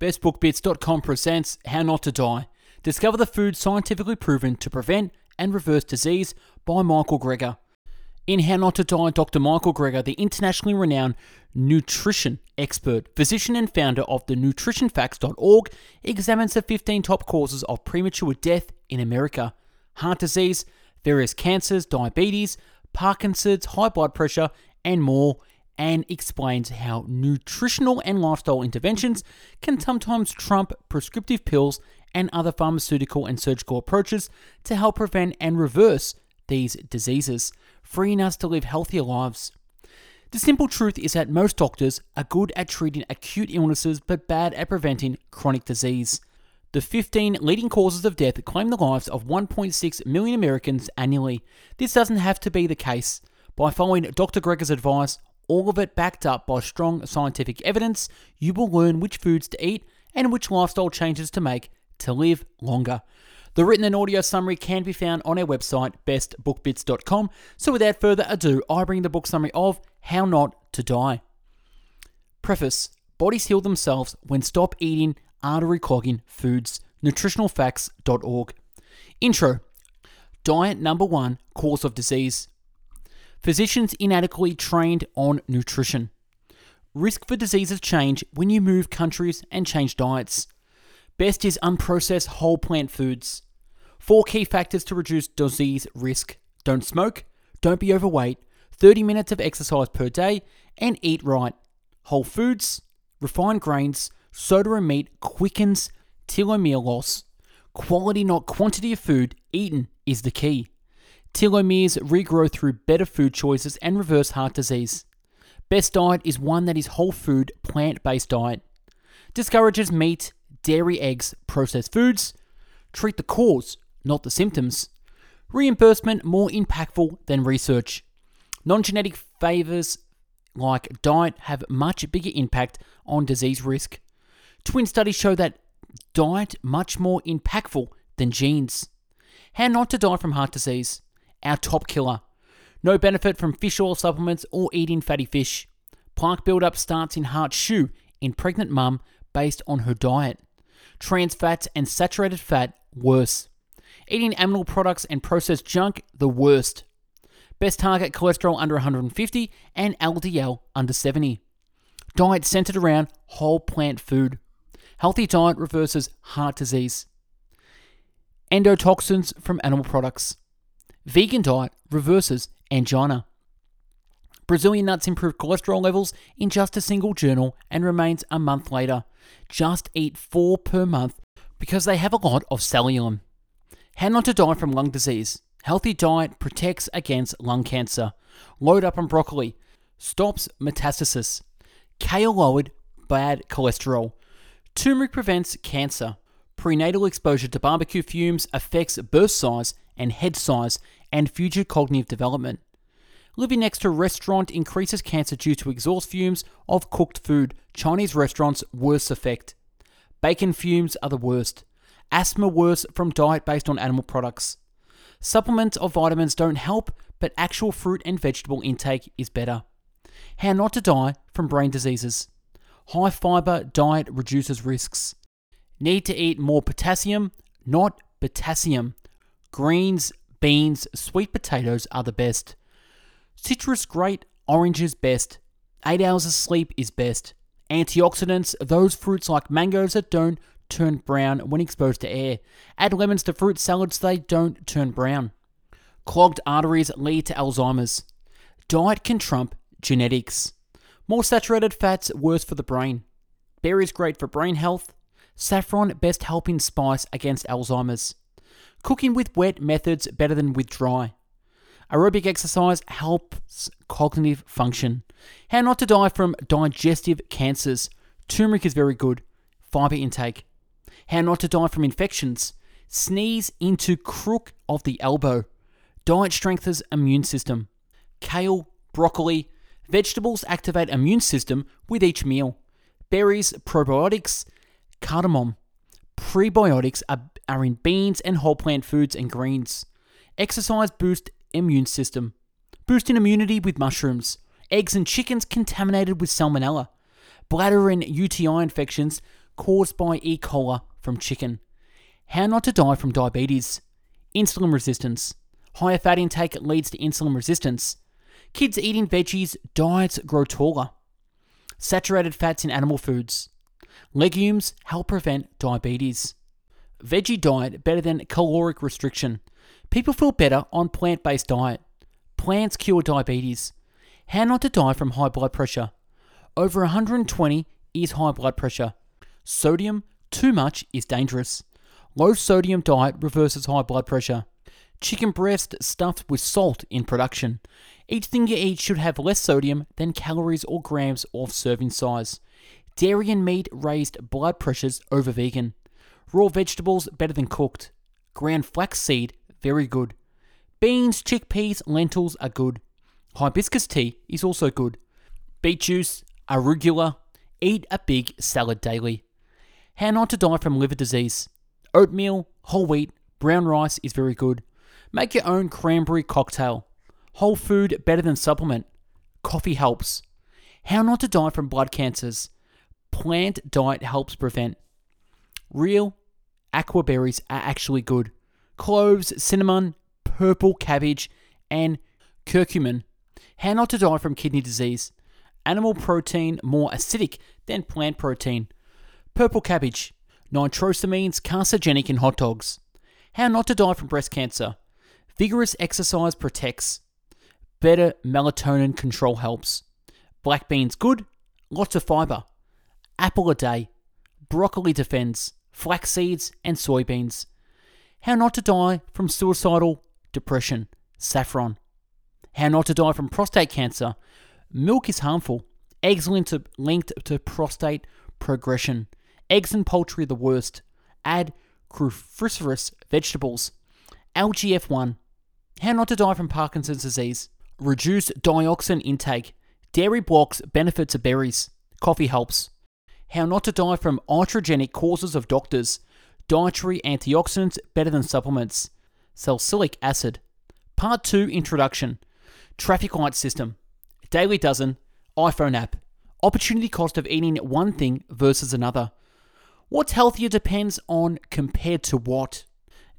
BestBookBits.com presents How Not to Die. Discover the food scientifically proven to prevent and reverse disease by Michael Greger. In How Not to Die, Dr. Michael Greger, the internationally renowned nutrition expert, physician, and founder of the nutritionfacts.org, examines the 15 top causes of premature death in America heart disease, various cancers, diabetes, Parkinson's, high blood pressure, and more and explains how nutritional and lifestyle interventions can sometimes trump prescriptive pills and other pharmaceutical and surgical approaches to help prevent and reverse these diseases, freeing us to live healthier lives. The simple truth is that most doctors are good at treating acute illnesses but bad at preventing chronic disease. The 15 leading causes of death claim the lives of 1.6 million Americans annually. This doesn't have to be the case. By following Dr. Greger's advice, all of it backed up by strong scientific evidence, you will learn which foods to eat and which lifestyle changes to make to live longer. The written and audio summary can be found on our website, bestbookbits.com. So, without further ado, I bring the book summary of How Not to Die. Preface Bodies heal themselves when stop eating artery clogging foods. Nutritionalfacts.org. Intro Diet number one cause of disease. Physicians inadequately trained on nutrition. Risk for diseases change when you move countries and change diets. Best is unprocessed whole plant foods. Four key factors to reduce disease risk don't smoke, don't be overweight, 30 minutes of exercise per day, and eat right. Whole foods, refined grains, soda and meat quickens telomere loss. Quality, not quantity of food eaten, is the key. Telomeres regrow through better food choices and reverse heart disease. Best diet is one that is whole food, plant based diet. Discourages meat, dairy, eggs, processed foods. Treat the cause, not the symptoms. Reimbursement more impactful than research. Non genetic favors like diet have much bigger impact on disease risk. Twin studies show that diet much more impactful than genes. How not to die from heart disease our top killer. No benefit from fish oil supplements or eating fatty fish. Plaque buildup starts in heart shoe in pregnant mum based on her diet. Trans fats and saturated fat worse. Eating animal products and processed junk the worst. Best target cholesterol under 150 and LDL under 70. Diet centered around whole plant food. Healthy diet reverses heart disease. Endotoxins from animal products. Vegan diet reverses angina. Brazilian nuts improve cholesterol levels in just a single journal and remains a month later. Just eat four per month because they have a lot of selenium. How not to die from lung disease. Healthy diet protects against lung cancer. Load up on broccoli. Stops metastasis. Kale lowered bad cholesterol. Turmeric prevents cancer. Prenatal exposure to barbecue fumes affects birth size and head size and future cognitive development. Living next to a restaurant increases cancer due to exhaust fumes of cooked food. Chinese restaurants worst effect. Bacon fumes are the worst. Asthma worse from diet based on animal products. Supplements of vitamins don't help, but actual fruit and vegetable intake is better. How not to die from brain diseases. High fiber diet reduces risks. Need to eat more potassium, not potassium. Greens, beans, sweet potatoes are the best. Citrus great, oranges best. 8 hours of sleep is best. Antioxidants, those fruits like mangoes that don't turn brown when exposed to air. Add lemons to fruit salads so they don't turn brown. Clogged arteries lead to Alzheimer's. Diet can trump genetics. More saturated fats, worse for the brain. Berries great for brain health. Saffron, best helping spice against Alzheimer's. Cooking with wet methods better than with dry. Aerobic exercise helps cognitive function. How not to die from digestive cancers. Turmeric is very good. Fiber intake. How not to die from infections. Sneeze into crook of the elbow. Diet strengthens immune system. Kale, broccoli, vegetables activate immune system with each meal. Berries, probiotics, cardamom. Prebiotics are are in beans and whole plant foods and greens. Exercise boosts immune system. Boosting immunity with mushrooms. Eggs and chickens contaminated with salmonella. Bladder and UTI infections caused by E. coli from chicken. How not to die from diabetes. Insulin resistance. Higher fat intake leads to insulin resistance. Kids eating veggies, diets grow taller. Saturated fats in animal foods. Legumes help prevent diabetes. Veggie diet better than caloric restriction. People feel better on plant based diet. Plants cure diabetes. How not to die from high blood pressure. Over 120 is high blood pressure. Sodium, too much is dangerous. Low sodium diet reverses high blood pressure. Chicken breast stuffed with salt in production. Each thing you eat should have less sodium than calories or grams of serving size. Dairy and meat raised blood pressures over vegan. Raw vegetables better than cooked. Ground flaxseed very good. Beans, chickpeas, lentils are good. Hibiscus tea is also good. Beet juice, arugula. Eat a big salad daily. How not to die from liver disease. Oatmeal, whole wheat, brown rice is very good. Make your own cranberry cocktail. Whole food better than supplement. Coffee helps. How not to die from blood cancers. Plant diet helps prevent. Real aquaberries are actually good. Cloves, cinnamon, purple cabbage, and curcumin. How not to die from kidney disease. Animal protein more acidic than plant protein. Purple cabbage. Nitrosamines carcinogenic in hot dogs. How not to die from breast cancer. Vigorous exercise protects. Better melatonin control helps. Black beans good. Lots of fiber. Apple a day. Broccoli defends. Flax seeds and soybeans. How not to die from suicidal depression. Saffron. How not to die from prostate cancer. Milk is harmful. Eggs linked to, linked to prostate progression. Eggs and poultry the worst. Add cruciferous vegetables. IGF1. How not to die from Parkinson's disease. Reduce dioxin intake. Dairy blocks benefits of berries. Coffee helps. How not to die from iatrogenic causes of doctors. Dietary antioxidants better than supplements. Salicylic acid. Part 2 Introduction. Traffic light system. Daily dozen. iPhone app. Opportunity cost of eating one thing versus another. What's healthier depends on compared to what.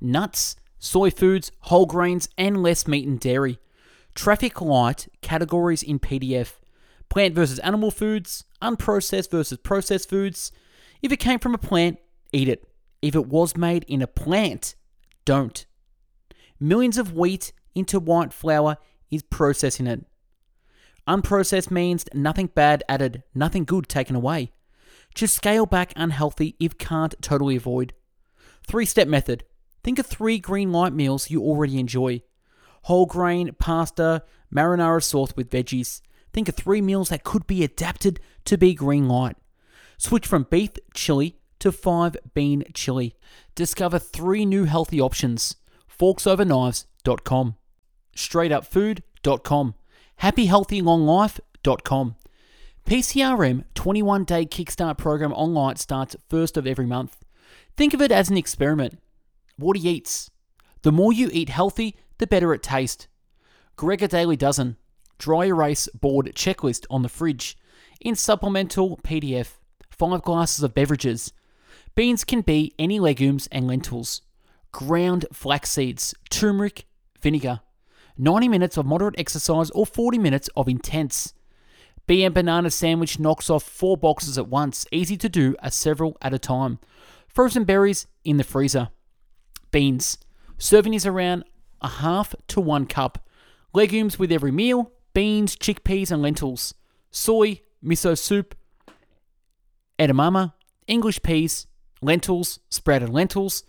Nuts, soy foods, whole grains, and less meat and dairy. Traffic light categories in PDF. Plant versus animal foods, unprocessed versus processed foods. If it came from a plant, eat it. If it was made in a plant, don't. Millions of wheat into white flour is processing it. Unprocessed means nothing bad added, nothing good taken away. Just scale back unhealthy if can't totally avoid. Three step method. Think of three green light meals you already enjoy whole grain, pasta, marinara sauce with veggies. Think of three meals that could be adapted to be green light. Switch from beef chili to five bean chili. Discover three new healthy options. Forksoverknives.com, straightupfood.com, happyhealthylonglife.com. PCRM 21 day Kickstart program online starts first of every month. Think of it as an experiment. What he eats. The more you eat healthy, the better it tastes. Greger Daily Dozen dry erase board checklist on the fridge. In supplemental PDF, five glasses of beverages. Beans can be any legumes and lentils. Ground flax seeds, turmeric, vinegar. 90 minutes of moderate exercise or 40 minutes of intense. BM banana sandwich knocks off four boxes at once, easy to do, a several at a time. Frozen berries in the freezer. Beans. Serving is around a half to one cup. Legumes with every meal, beans, chickpeas, and lentils. Soy, miso soup, edamame, English peas, lentils, sprouted lentils,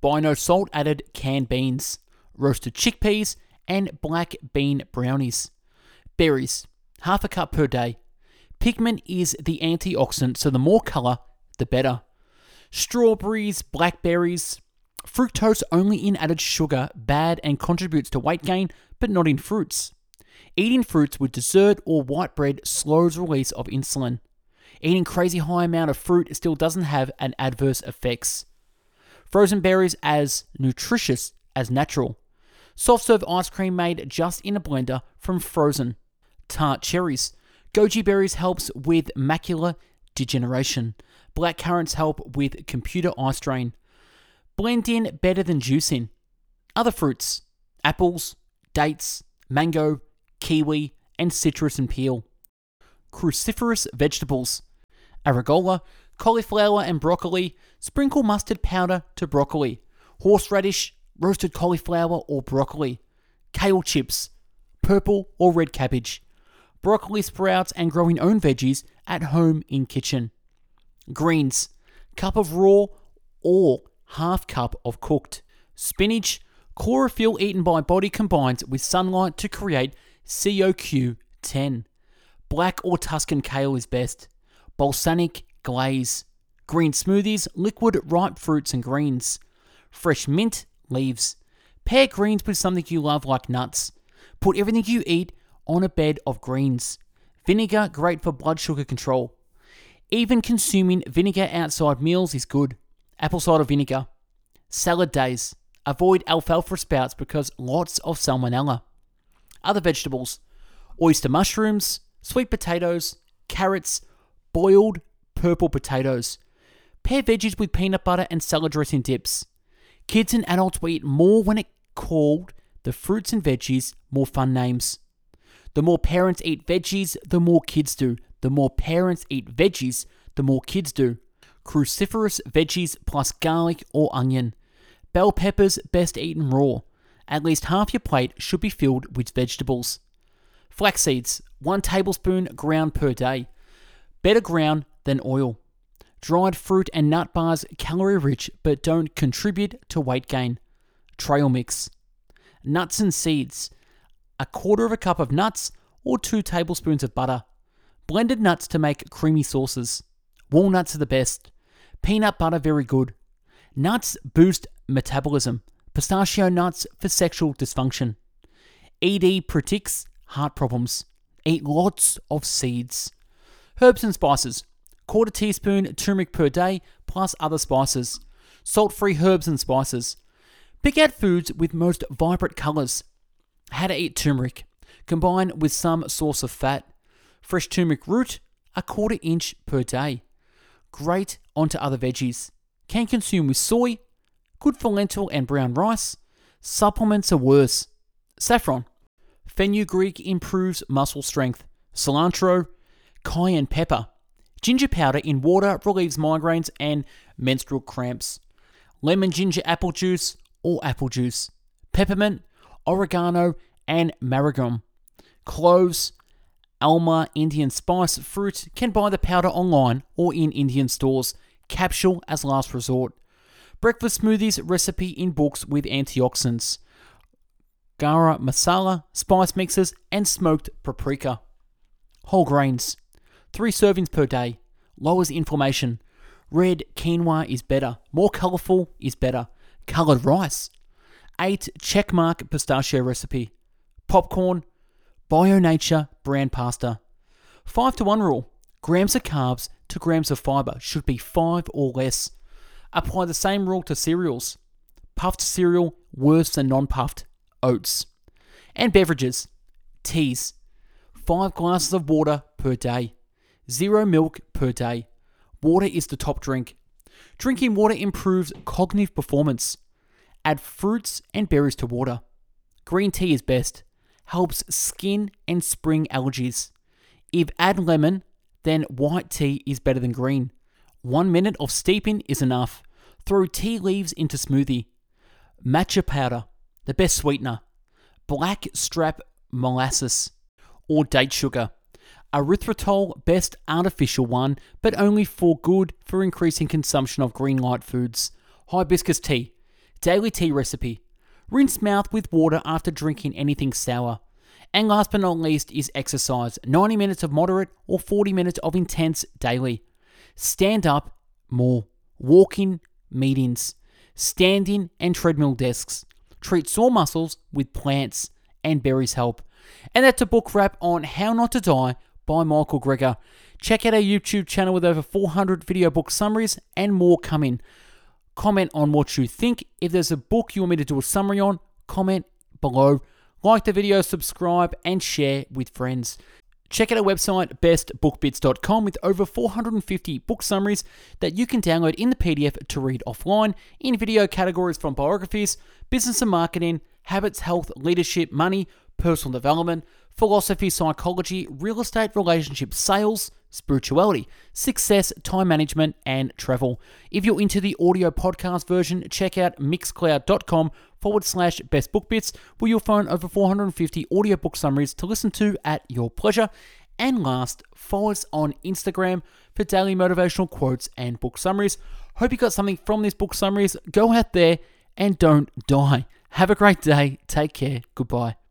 buy no salt added canned beans, roasted chickpeas, and black bean brownies. Berries, half a cup per day. Pigment is the antioxidant, so the more colour, the better. Strawberries, blackberries, fructose only in added sugar, bad and contributes to weight gain, but not in fruits. Eating fruits with dessert or white bread slows release of insulin. Eating crazy high amount of fruit still doesn't have an adverse effects. Frozen berries as nutritious as natural. Soft serve ice cream made just in a blender from frozen. Tart cherries. Goji berries helps with macular degeneration. Black currants help with computer eye strain. Blend in better than juice in. Other fruits apples, dates, mango, kiwi, and citrus and peel. Cruciferous vegetables arugula, cauliflower, and broccoli. Sprinkle mustard powder to broccoli. Horseradish, roasted cauliflower or broccoli. Kale chips, purple or red cabbage. Broccoli sprouts and growing own veggies at home in kitchen. Greens, cup of raw or half cup of cooked. Spinach, chlorophyll eaten by body combines with sunlight to create COQ10. Black or Tuscan kale is best. Balsamic glaze. Green smoothies, liquid ripe fruits and greens. Fresh mint, leaves. Pair greens with something you love like nuts. Put everything you eat on a bed of greens. Vinegar, great for blood sugar control. Even consuming vinegar outside meals is good. Apple cider vinegar. Salad days. Avoid alfalfa sprouts because lots of salmonella. Other vegetables oyster mushrooms, sweet potatoes, carrots, boiled purple potatoes. Pair veggies with peanut butter and salad dressing dips. Kids and adults will eat more when it called the fruits and veggies more fun names. The more parents eat veggies, the more kids do. The more parents eat veggies, the more kids do. Cruciferous veggies plus garlic or onion. Bell peppers best eaten raw. At least half your plate should be filled with vegetables. Flax seeds, 1 tablespoon ground per day. Better ground than oil. Dried fruit and nut bars calorie rich but don't contribute to weight gain. Trail mix. Nuts and seeds. A quarter of a cup of nuts or 2 tablespoons of butter. Blended nuts to make creamy sauces. Walnuts are the best. Peanut butter very good. Nuts boost metabolism. Pistachio nuts for sexual dysfunction. ED predicts heart problems. Eat lots of seeds. Herbs and spices. Quarter teaspoon turmeric per day plus other spices. Salt free herbs and spices. Pick out foods with most vibrant colours. How to eat turmeric. Combine with some source of fat. Fresh turmeric root, a quarter inch per day. Great onto other veggies. Can consume with soy. Good for lentil and brown rice. Supplements are worse. Saffron. Fenugreek improves muscle strength. Cilantro. Cayenne pepper. Ginger powder in water relieves migraines and menstrual cramps. Lemon ginger apple juice or apple juice. Peppermint, oregano, and marjoram. Cloves, Amla Indian spice fruit can buy the powder online or in Indian stores. Capsule as last resort. Breakfast smoothies recipe in books with antioxidants. Garam masala, spice mixes, and smoked paprika. Whole grains. Three servings per day. Lowers inflammation. Red quinoa is better. More colourful is better. Coloured rice. 8 checkmark pistachio recipe. Popcorn. Bio Nature brand pasta. 5 to 1 rule. Grams of carbs to grams of fibre should be 5 or less. Apply the same rule to cereals. Puffed cereal worse than non puffed. Oats. And beverages. Teas. 5 glasses of water per day. Zero milk per day. Water is the top drink. Drinking water improves cognitive performance. Add fruits and berries to water. Green tea is best. Helps skin and spring allergies. If add lemon, then white tea is better than green. One minute of steeping is enough. Throw tea leaves into smoothie. Matcha powder, the best sweetener. Black strap molasses or date sugar. Erythritol, best artificial one, but only for good for increasing consumption of green light foods. Hibiscus tea, daily tea recipe. Rinse mouth with water after drinking anything sour. And last but not least is exercise 90 minutes of moderate or 40 minutes of intense daily. Stand up more. Walking meetings. Standing and treadmill desks. Treat sore muscles with plants and berries help. And that's a book wrap on How Not to Die by Michael Greger. Check out our YouTube channel with over 400 video book summaries and more coming. Comment on what you think. If there's a book you want me to do a summary on, comment below. Like the video, subscribe, and share with friends. Check out our website, bestbookbits.com, with over 450 book summaries that you can download in the PDF to read offline in video categories from biographies, business and marketing, habits, health, leadership, money, personal development, philosophy, psychology, real estate, relationships, sales, spirituality, success, time management, and travel. If you're into the audio podcast version, check out mixcloud.com forward slash best book bits, where you'll find over 450 audiobook summaries to listen to at your pleasure. And last, follow us on Instagram for daily motivational quotes and book summaries. Hope you got something from these book summaries. Go out there and don't die. Have a great day. Take care. Goodbye.